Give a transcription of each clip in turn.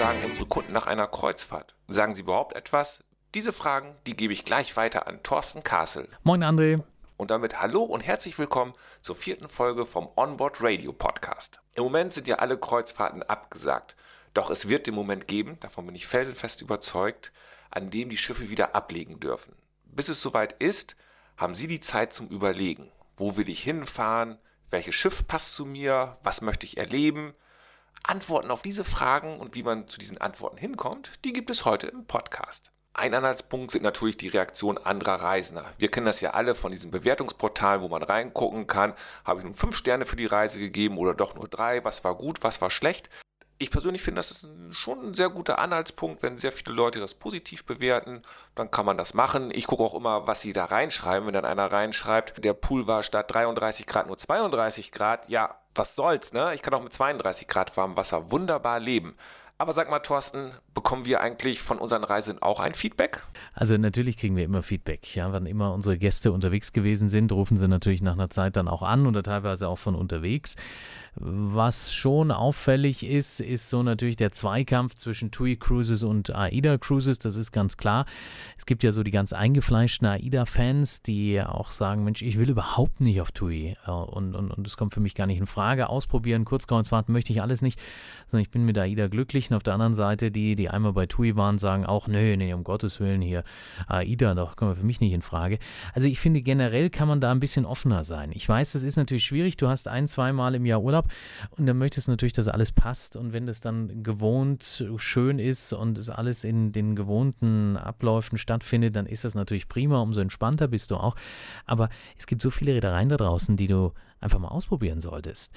sagen unsere Kunden nach einer Kreuzfahrt? Sagen sie überhaupt etwas? Diese Fragen, die gebe ich gleich weiter an Thorsten Kassel. Moin André. Und damit hallo und herzlich willkommen zur vierten Folge vom Onboard Radio Podcast. Im Moment sind ja alle Kreuzfahrten abgesagt. Doch es wird den Moment geben, davon bin ich felsenfest überzeugt, an dem die Schiffe wieder ablegen dürfen. Bis es soweit ist, haben Sie die Zeit zum Überlegen. Wo will ich hinfahren? Welches Schiff passt zu mir? Was möchte ich erleben? Antworten auf diese Fragen und wie man zu diesen Antworten hinkommt, die gibt es heute im Podcast. Ein Anhaltspunkt sind natürlich die Reaktionen anderer Reisender. Wir kennen das ja alle von diesem Bewertungsportal, wo man reingucken kann, habe ich nun fünf Sterne für die Reise gegeben oder doch nur drei, was war gut, was war schlecht ich persönlich finde, das ist schon ein sehr guter Anhaltspunkt, wenn sehr viele Leute das positiv bewerten, dann kann man das machen. Ich gucke auch immer, was sie da reinschreiben. Wenn dann einer reinschreibt, der Pool war statt 33 Grad nur 32 Grad, ja, was soll's, ne? Ich kann auch mit 32 Grad warmem Wasser wunderbar leben. Aber sag mal, Thorsten, bekommen wir eigentlich von unseren Reisen auch ein Feedback? Also natürlich kriegen wir immer Feedback. Ja, wann immer unsere Gäste unterwegs gewesen sind, rufen sie natürlich nach einer Zeit dann auch an oder teilweise auch von unterwegs. Was schon auffällig ist, ist so natürlich der Zweikampf zwischen TUI Cruises und AIDA Cruises. Das ist ganz klar. Es gibt ja so die ganz eingefleischten AIDA-Fans, die auch sagen: Mensch, ich will überhaupt nicht auf TUI äh, und, und, und das kommt für mich gar nicht in Frage. Ausprobieren, Kurzkreuzfahrten möchte ich alles nicht, sondern ich bin mit AIDA glücklich. Und auf der anderen Seite, die, die einmal bei TUI waren, sagen auch: Nee, nee, um Gottes Willen hier, AIDA, doch kommen wir für mich nicht in Frage. Also ich finde, generell kann man da ein bisschen offener sein. Ich weiß, das ist natürlich schwierig. Du hast ein, zweimal im Jahr Urlaub Urlaub und dann möchtest du natürlich, dass alles passt und wenn das dann gewohnt schön ist und es alles in den gewohnten Abläufen stattfindet, dann ist das natürlich prima, umso entspannter bist du auch. Aber es gibt so viele Reedereien da draußen, die du einfach mal ausprobieren solltest.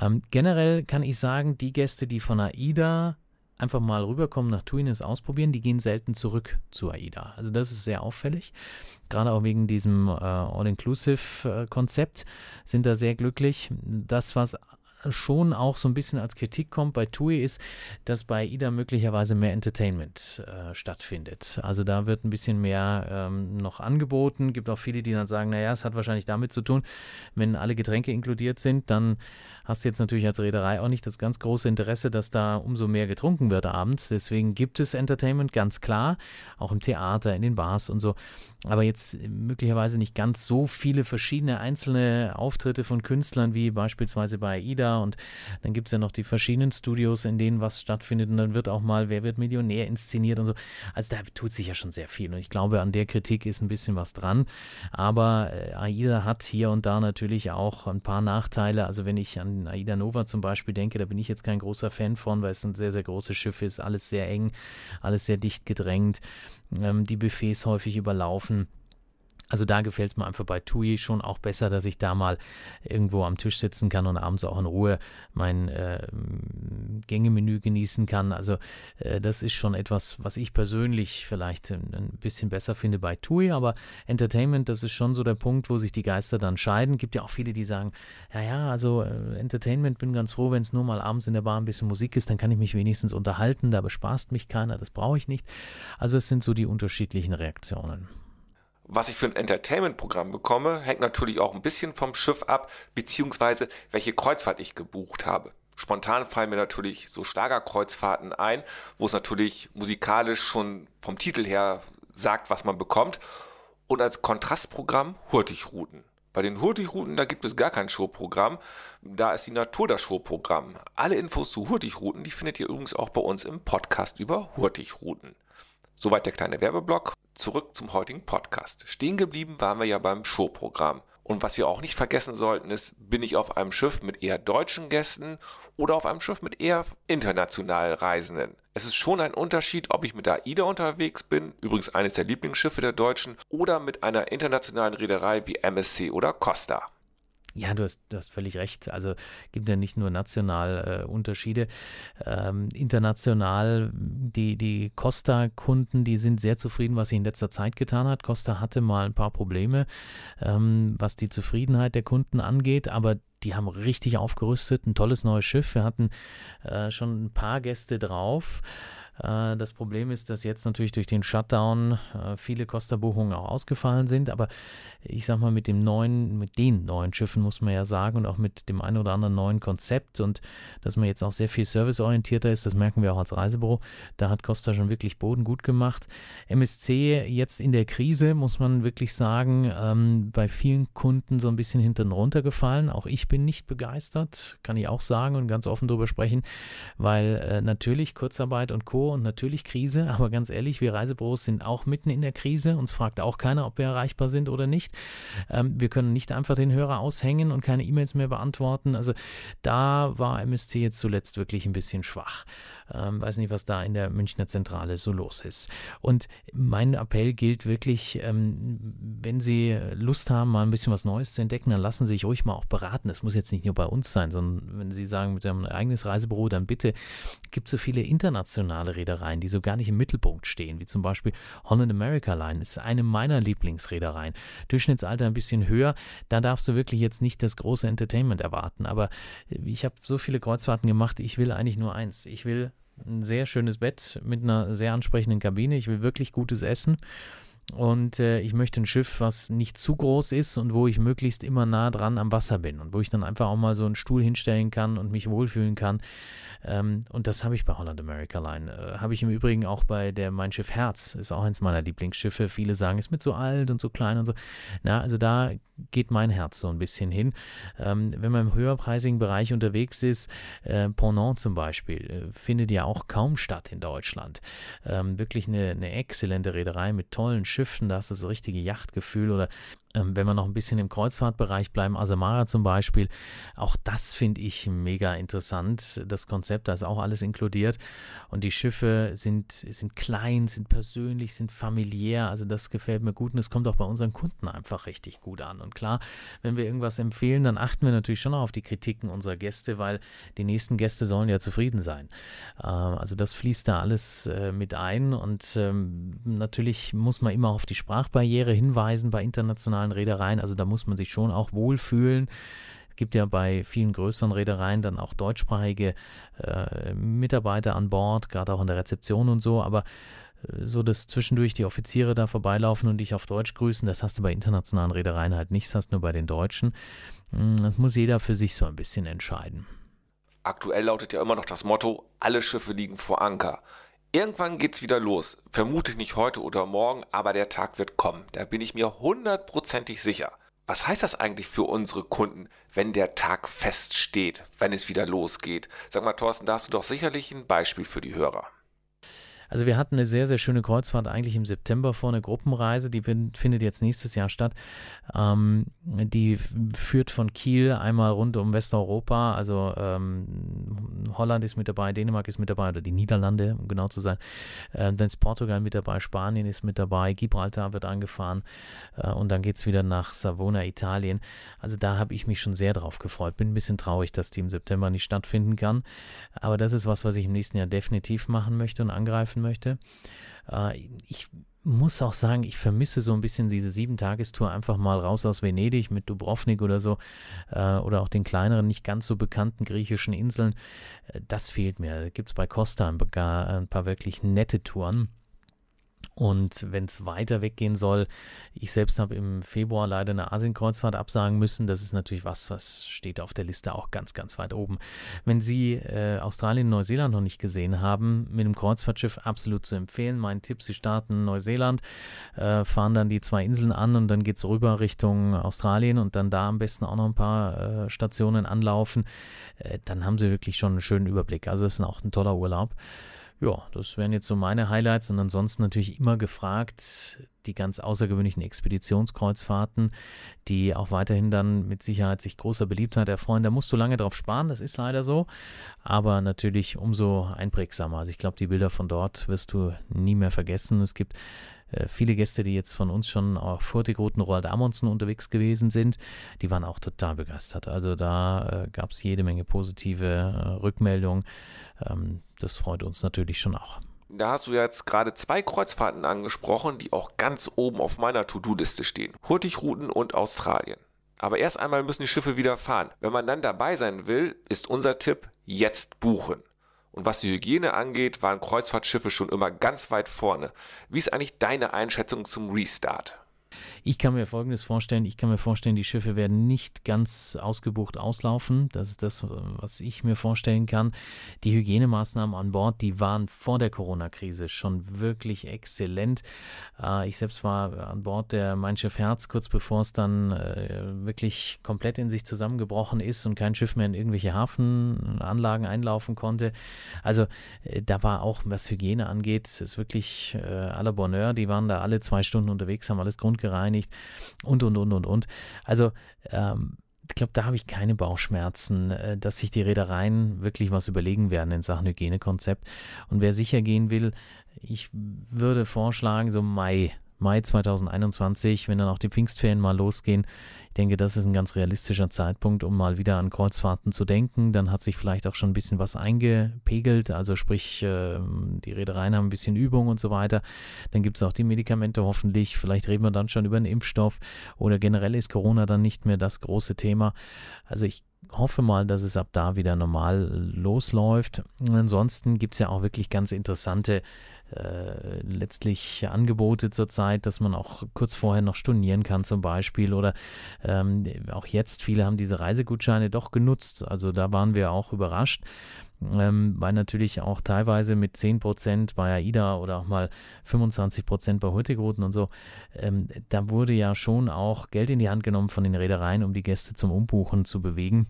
Ähm, generell kann ich sagen, die Gäste, die von AIDA einfach mal rüberkommen nach Tunis ausprobieren, die gehen selten zurück zu AIDA. Also das ist sehr auffällig. Gerade auch wegen diesem äh, All-Inclusive-Konzept sind da sehr glücklich. Das, was schon auch so ein bisschen als Kritik kommt bei TUI, ist, dass bei IDA möglicherweise mehr Entertainment äh, stattfindet. Also da wird ein bisschen mehr ähm, noch angeboten. Gibt auch viele, die dann sagen, naja, es hat wahrscheinlich damit zu tun, wenn alle Getränke inkludiert sind, dann hast du jetzt natürlich als Reederei auch nicht das ganz große Interesse, dass da umso mehr getrunken wird abends. Deswegen gibt es Entertainment, ganz klar, auch im Theater, in den Bars und so. Aber jetzt möglicherweise nicht ganz so viele verschiedene einzelne Auftritte von Künstlern wie beispielsweise bei AIDA. Und dann gibt es ja noch die verschiedenen Studios, in denen was stattfindet. Und dann wird auch mal, wer wird Millionär inszeniert und so. Also da tut sich ja schon sehr viel. Und ich glaube, an der Kritik ist ein bisschen was dran. Aber äh, AIDA hat hier und da natürlich auch ein paar Nachteile. Also wenn ich an Aida Nova zum Beispiel denke, da bin ich jetzt kein großer Fan von, weil es ein sehr, sehr großes Schiff ist, alles sehr eng, alles sehr dicht gedrängt, ähm, die Buffets häufig überlaufen. Also da gefällt es mir einfach bei TUI schon auch besser, dass ich da mal irgendwo am Tisch sitzen kann und abends auch in Ruhe mein äh, Gängemenü genießen kann. Also äh, das ist schon etwas, was ich persönlich vielleicht ein, ein, bisschen besser finde bei TUI, aber Entertainment, das ist schon so der Punkt, wo sich die Geister dann scheiden. Gibt ja auch viele, die sagen, ja, ja, also äh, Entertainment, bin ganz froh, wenn es nur mal abends in der Bar ein bisschen Musik ist, dann kann ich mich wenigstens unterhalten, da bespaßt mich keiner, das brauche ich nicht. Also es sind so die unterschiedlichen Reaktionen. Was ich für ein Entertainment-Programm bekomme, hängt natürlich auch ein bisschen vom Schiff ab, beziehungsweise welche Kreuzfahrt ich gebucht habe. Spontan fallen mir natürlich so Schlagerkreuzfahrten ein, wo es natürlich musikalisch schon vom Titel her sagt, was man bekommt. Und als Kontrastprogramm Hurtigrouten. Bei den Hurtigrouten, da gibt es gar kein Showprogramm. Da ist die Natur das Showprogramm. Alle Infos zu Hurtigrouten, die findet ihr übrigens auch bei uns im Podcast über Hurtigrouten. Soweit der kleine Werbeblock. Zurück zum heutigen Podcast. Stehen geblieben waren wir ja beim Showprogramm. Und was wir auch nicht vergessen sollten, ist, bin ich auf einem Schiff mit eher deutschen Gästen oder auf einem Schiff mit eher international Reisenden. Es ist schon ein Unterschied, ob ich mit der AIDA unterwegs bin, übrigens eines der Lieblingsschiffe der Deutschen, oder mit einer internationalen Reederei wie MSC oder Costa. Ja, du hast, du hast völlig recht. Also gibt ja nicht nur national äh, Unterschiede. Ähm, international, die, die Costa-Kunden, die sind sehr zufrieden, was sie in letzter Zeit getan hat. Costa hatte mal ein paar Probleme, ähm, was die Zufriedenheit der Kunden angeht, aber die haben richtig aufgerüstet, ein tolles neues Schiff. Wir hatten äh, schon ein paar Gäste drauf. Äh, das Problem ist, dass jetzt natürlich durch den Shutdown äh, viele Costa-Buchungen auch ausgefallen sind. Aber ich sag mal, mit dem neuen, mit den neuen Schiffen muss man ja sagen und auch mit dem einen oder anderen neuen Konzept und dass man jetzt auch sehr viel serviceorientierter ist, das merken wir auch als Reisebüro. Da hat Costa schon wirklich Boden gut gemacht. MSC jetzt in der Krise, muss man wirklich sagen, ähm, bei vielen Kunden so ein bisschen hinten runtergefallen. Auch ich bin nicht begeistert, kann ich auch sagen und ganz offen darüber sprechen, weil äh, natürlich Kurzarbeit und Co und natürlich Krise, aber ganz ehrlich, wir Reisebüros sind auch mitten in der Krise. Uns fragt auch keiner, ob wir erreichbar sind oder nicht. Ähm, wir können nicht einfach den Hörer aushängen und keine E-Mails mehr beantworten. Also da war MSC jetzt zuletzt wirklich ein bisschen schwach. Ähm, weiß nicht, was da in der Münchner Zentrale so los ist. Und mein Appell gilt wirklich, ähm, wenn Sie Lust haben, mal ein bisschen was Neues zu entdecken, dann lassen Sie sich ruhig mal auch beraten. Es muss jetzt nicht nur bei uns sein, sondern wenn Sie sagen, mit einem eigenes Reisebüro, dann bitte gibt es so viele internationale Reedereien, die so gar nicht im Mittelpunkt stehen, wie zum Beispiel Holland America Line. Ist eine meiner Lieblingsreedereien. Durchschnittsalter ein bisschen höher. Da darfst du wirklich jetzt nicht das große Entertainment erwarten. Aber ich habe so viele Kreuzfahrten gemacht, ich will eigentlich nur eins. Ich will ein sehr schönes Bett mit einer sehr ansprechenden Kabine. Ich will wirklich gutes Essen. Und äh, ich möchte ein Schiff, was nicht zu groß ist und wo ich möglichst immer nah dran am Wasser bin und wo ich dann einfach auch mal so einen Stuhl hinstellen kann und mich wohlfühlen kann. Ähm, und das habe ich bei Holland America Line. Äh, habe ich im Übrigen auch bei der Mein Schiff Herz, ist auch eins meiner Lieblingsschiffe. Viele sagen, ist mit so alt und so klein und so. Na, also da geht mein Herz so ein bisschen hin. Ähm, wenn man im höherpreisigen Bereich unterwegs ist, äh, Ponant zum Beispiel, äh, findet ja auch kaum statt in Deutschland. Ähm, wirklich eine, eine exzellente Reederei mit tollen Schiffen, da hast du das richtige Yachtgefühl oder wenn wir noch ein bisschen im Kreuzfahrtbereich bleiben, Asamara zum Beispiel, auch das finde ich mega interessant. Das Konzept, da ist auch alles inkludiert. Und die Schiffe sind, sind klein, sind persönlich, sind familiär. Also das gefällt mir gut und es kommt auch bei unseren Kunden einfach richtig gut an. Und klar, wenn wir irgendwas empfehlen, dann achten wir natürlich schon auf die Kritiken unserer Gäste, weil die nächsten Gäste sollen ja zufrieden sein. Ähm, also das fließt da alles äh, mit ein. Und ähm, natürlich muss man immer auf die Sprachbarriere hinweisen bei internationalen internationalen Reedereien. Also da muss man sich schon auch wohlfühlen. Es gibt ja bei vielen größeren Reedereien dann auch deutschsprachige äh, Mitarbeiter an Bord, gerade auch in der Rezeption und so. Aber äh, so dass zwischendurch die Offiziere da vorbeilaufen und dich auf Deutsch grüßen, das hast du bei internationalen Reedereien halt nicht, das hast du nur bei den Deutschen. Hm, das muss jeder für sich so ein bisschen entscheiden. Aktuell lautet ja immer noch das Motto, alle Schiffe liegen vor Anker. Irgendwann geht's wieder los. Vermutlich nicht heute oder morgen, aber der Tag wird kommen. Da bin ich mir hundertprozentig sicher. Was heißt das eigentlich für unsere Kunden, wenn der Tag feststeht, wenn es wieder losgeht? Sag mal, Thorsten, da hast du doch sicherlich ein Beispiel für die Hörer. Also wir hatten eine sehr, sehr schöne Kreuzfahrt eigentlich im September vor, eine Gruppenreise, die findet jetzt nächstes Jahr statt. Ähm, die führt von Kiel einmal rund um Westeuropa, also ähm, Holland ist mit dabei, Dänemark ist mit dabei, oder die Niederlande, um genau zu sein. Äh, dann ist Portugal mit dabei, Spanien ist mit dabei, Gibraltar wird angefahren äh, und dann geht es wieder nach Savona, Italien. Also da habe ich mich schon sehr drauf gefreut. Bin ein bisschen traurig, dass die im September nicht stattfinden kann. Aber das ist was, was ich im nächsten Jahr definitiv machen möchte und angreifen treffen möchte. Äh, ich muss auch sagen, ich vermisse so ein bisschen diese Sieben-Tagestour einfach mal raus aus Venedig mit Dubrovnik oder so äh, oder auch den kleineren, nicht ganz so bekannten griechischen Inseln. Äh, das fehlt mir. Gibt es bei Costa ein paar wirklich nette Touren. Und wenn es weiter weggehen soll, ich selbst habe im Februar leider eine Asienkreuzfahrt absagen müssen. Das ist natürlich was, was steht auf der Liste auch ganz, ganz weit oben. Wenn Sie äh, Australien und Neuseeland noch nicht gesehen haben, mit dem Kreuzfahrtschiff absolut zu empfehlen. Mein Tipp, Sie starten Neuseeland, äh, fahren dann die zwei Inseln an und dann geht es rüber Richtung Australien und dann da am besten auch noch ein paar äh, Stationen anlaufen. Äh, dann haben Sie wirklich schon einen schönen Überblick. Also es ist auch ein toller Urlaub. Ja, das wären jetzt so meine Highlights und ansonsten natürlich immer gefragt die ganz außergewöhnlichen Expeditionskreuzfahrten, die auch weiterhin dann mit Sicherheit sich großer Beliebtheit erfreuen. Da musst du lange drauf sparen, das ist leider so, aber natürlich umso einprägsamer. Also ich glaube, die Bilder von dort wirst du nie mehr vergessen. Es gibt viele Gäste, die jetzt von uns schon auf Furtigrouten Roald Amundsen unterwegs gewesen sind, die waren auch total begeistert. Also da äh, gab es jede Menge positive äh, Rückmeldungen. Ähm, das freut uns natürlich schon auch. Da hast du jetzt gerade zwei Kreuzfahrten angesprochen, die auch ganz oben auf meiner To-Do-Liste stehen. Hurtigruten und Australien. Aber erst einmal müssen die Schiffe wieder fahren. Wenn man dann dabei sein will, ist unser Tipp jetzt buchen. Und was die Hygiene angeht, waren Kreuzfahrtschiffe schon immer ganz weit vorne. Wie ist eigentlich deine Einschätzung zum Restart? Ich kann mir Folgendes vorstellen. Ich kann mir vorstellen, die Schiffe werden nicht ganz ausgebucht auslaufen. Das ist das, was ich mir vorstellen kann. Die Hygienemaßnahmen an Bord, die waren vor der Corona-Krise schon wirklich exzellent. Äh, ich selbst war an Bord der Mein Schiff Herz, kurz bevor es dann äh, wirklich komplett in sich zusammengebrochen ist und kein Schiff mehr in irgendwelche Hafenanlagen einlaufen konnte. Also äh, da war auch, was Hygiene angeht, ist wirklich à la Bonheur. Die waren da alle zwei Stunden unterwegs, haben alles grundgereinigt nicht und, und, und, und, und. Also, ähm, ich glaube, da habe ich keine Bauchschmerzen, äh, dass sich die Reedereien wirklich was überlegen werden in Sachen Hygienekonzept. Und wer sicher gehen will, ich würde vorschlagen, so Mai, Mai 2021, wenn dann auch die Pfingstferien mal losgehen, denke, das ist ein ganz realistischer Zeitpunkt, um mal wieder an Kreuzfahrten zu denken. Dann hat sich vielleicht auch schon ein bisschen was eingepegelt, also sprich, ähm, die Reedereien haben ein bisschen Übung und so weiter. Dann gibt es auch die Medikamente hoffentlich. Vielleicht reden wir dann schon über einen Impfstoff oder generell ist Corona dann nicht mehr das große Thema. Also ich hoffe mal, dass es ab da wieder normal losläuft. Ansonsten gibt es ja auch wirklich ganz interessante äh, letztlich Angebote zurzeit, dass man auch kurz vorher noch stornieren kann zum Beispiel oder ähm, auch jetzt, viele haben diese Reisegutscheine doch genutzt, also da waren wir auch überrascht. Ähm, weil natürlich auch teilweise mit 10% bei AIDA oder auch mal 25% bei Hurtigruten und so, ähm, da wurde ja schon auch Geld in die Hand genommen von den Reedereien, um die Gäste zum Umbuchen zu bewegen.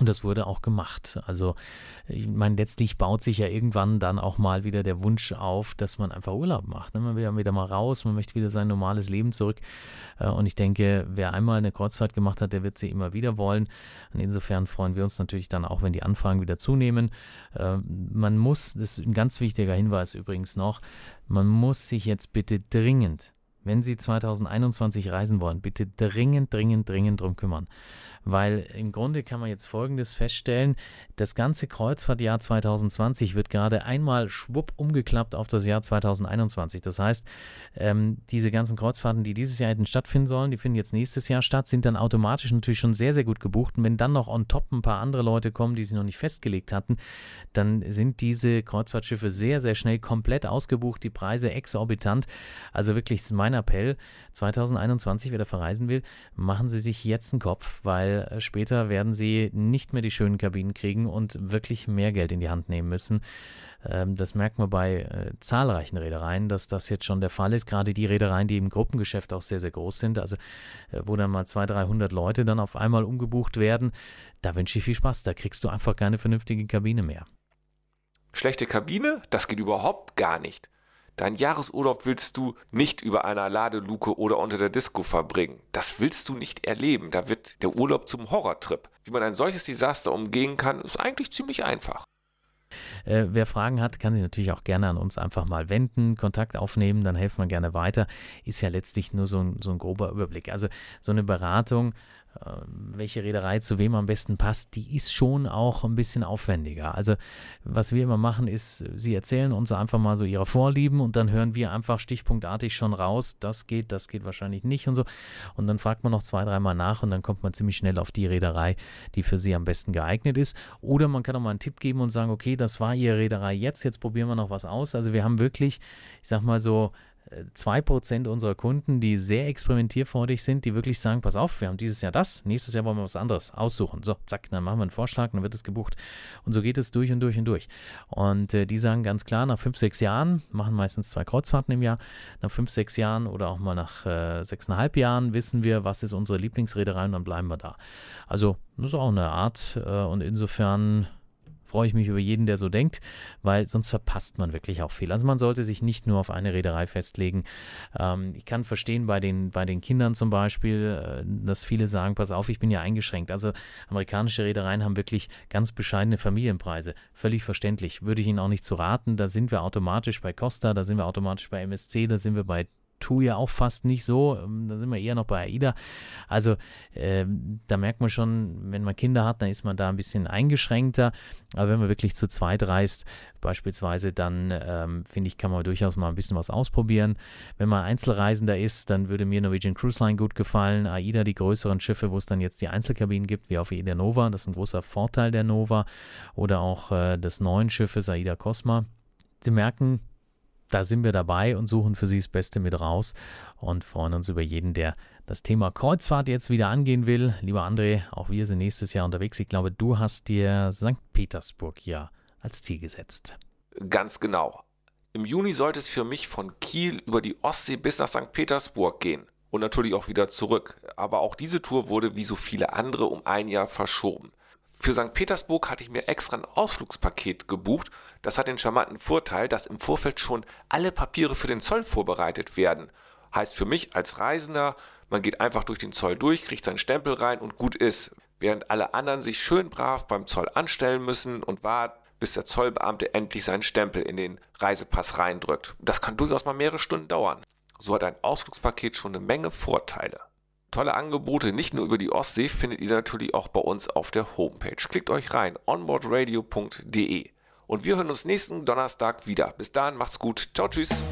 Und das wurde auch gemacht. Also, ich meine, letztlich baut sich ja irgendwann dann auch mal wieder der Wunsch auf, dass man einfach Urlaub macht. Ne? Man will ja wieder mal raus, man möchte wieder sein normales Leben zurück. Äh, und ich denke, wer einmal eine Kreuzfahrt gemacht hat, der wird sie immer wieder wollen. Und insofern freuen wir uns natürlich dann auch, wenn die Anfragen wieder zunehmen. Äh, man muss, das ist ein ganz wichtiger Hinweis übrigens noch, man muss sich jetzt bitte dringend, wenn Sie 2021 reisen wollen, bitte dringend, dringend, dringend drum kümmern weil im Grunde kann man jetzt Folgendes feststellen, das ganze Kreuzfahrtjahr 2020 wird gerade einmal schwupp umgeklappt auf das Jahr 2021. Das heißt, ähm, diese ganzen Kreuzfahrten, die dieses Jahr hätten stattfinden sollen, die finden jetzt nächstes Jahr statt, sind dann automatisch natürlich schon sehr, sehr gut gebucht. Und wenn dann noch on top ein paar andere Leute kommen, die sie noch nicht festgelegt hatten, dann sind diese Kreuzfahrtschiffe sehr, sehr schnell komplett ausgebucht, die Preise exorbitant. Also wirklich mein Appell, 2021, wer da verreisen will, machen Sie sich jetzt einen Kopf, weil weil äh, später werden sie nicht mehr die schönen Kabinen kriegen und wirklich mehr Geld in die Hand nehmen müssen. Ähm, das merkt man bei äh, zahlreichen Reedereien, dass das jetzt schon der Fall ist. Gerade die Reedereien, die im Gruppengeschäft auch sehr, sehr groß sind, also äh, wo dann mal 200, 300 Leute dann auf einmal umgebucht werden, da wünsche ich viel Spaß. Da kriegst du einfach keine vernünftige Kabine mehr. Schlechte Kabine? Das geht überhaupt gar nicht. Dein Jahresurlaub willst du nicht über einer Ladeluke oder unter der Disco verbringen. Das willst du nicht erleben. Da wird der Urlaub zum Horrortrip. Wie man ein solches Desaster umgehen kann, ist eigentlich ziemlich einfach. Äh, wer Fragen hat, kann sich natürlich auch gerne an uns einfach mal wenden, Kontakt aufnehmen, dann helfen wir gerne weiter. Ist ja letztlich nur so ein, so ein grober Überblick. Also so eine Beratung welche Reederei zu wem am besten passt, die ist schon auch ein bisschen aufwendiger. Also was wir immer machen ist, sie erzählen uns einfach mal so ihre Vorlieben und dann hören wir einfach stichpunktartig schon raus, das geht, das geht wahrscheinlich nicht und so. Und dann fragt man noch zwei, dreimal nach und dann kommt man ziemlich schnell auf die Reederei, die für sie am besten geeignet ist. Oder man kann auch mal einen Tipp geben und sagen, okay, das war ihre Reederei jetzt, jetzt probieren wir noch was aus. Also wir haben wirklich, ich sag mal so, 2% unserer Kunden, die sehr experimentierfreudig sind, die wirklich sagen, pass auf, wir haben dieses Jahr das, nächstes Jahr wollen wir was anderes aussuchen. So, zack, dann machen wir einen Vorschlag, dann wird es gebucht. Und so geht es durch und durch und durch. Und äh, die sagen ganz klar, nach 5, 6 Jahren, machen meistens zwei Kreuzfahrten im Jahr, nach 5, 6 Jahren oder auch mal nach äh, 6,5 Jahren wissen wir, was ist unsere Lieblingsreederei und dann bleiben wir da. Also, das ist auch eine Art äh, und insofern freue ich mich über jeden, der so denkt, weil sonst verpasst man wirklich auch viel. Also man sollte sich nicht nur auf eine Reederei festlegen. Ähm, ich kann verstehen bei den, bei den Kindern zum Beispiel, äh, dass viele sagen, pass auf, ich bin ja eingeschränkt. Also amerikanische Reedereien haben wirklich ganz bescheidene Familienpreise. Völlig verständlich. Würde ich Ihnen auch nicht zu raten. Da sind wir automatisch bei Costa, da sind wir automatisch bei MSC, da sind wir bei tue ja auch fast nicht so. Ähm, da sind wir eher noch bei AIDA. Also äh, da merkt man schon, wenn man Kinder hat, dann ist man da ein bisschen eingeschränkter. Aber wenn man wirklich zu zweit reist, beispielsweise, dann ähm, finde ich, kann man durchaus mal ein bisschen was ausprobieren. Wenn man Einzelreisender ist, dann würde mir Norwegian Cruise Line gut gefallen. AIDA, die größeren Schiffe, wo es dann jetzt die Einzelkabinen gibt, wie auf AIDA Nova. Das ist ein großer Vorteil der Nova. Oder auch äh, des neuen Schiffes AIDA Cosma. Sie merken, da sind wir dabei und suchen für Sie das Beste mit raus und freuen uns über jeden, der das Thema Kreuzfahrt jetzt wieder angehen will. Lieber André, auch wir sind nächstes Jahr unterwegs. Ich glaube, du hast dir St. Petersburg ja als Ziel gesetzt. Ganz genau. Im Juni sollte es für mich von Kiel über die Ostsee bis nach St. Petersburg gehen und natürlich auch wieder zurück. Aber auch diese Tour wurde wie so viele andere um ein Jahr verschoben. Für St. Petersburg hatte ich mir extra ein Ausflugspaket gebucht. Das hat den charmanten Vorteil, dass im Vorfeld schon alle Papiere für den Zoll vorbereitet werden. Heißt für mich als Reisender, man geht einfach durch den Zoll durch, kriegt seinen Stempel rein und gut ist. Während alle anderen sich schön brav beim Zoll anstellen müssen und warten, bis der Zollbeamte endlich seinen Stempel in den Reisepass reindrückt. Das kann durchaus mal mehrere Stunden dauern. So hat ein Ausflugspaket schon eine Menge Vorteile. Tolle Angebote nicht nur über die Ostsee findet ihr natürlich auch bei uns auf der Homepage. Klickt euch rein onboardradio.de und wir hören uns nächsten Donnerstag wieder. Bis dahin macht's gut. Ciao, tschüss.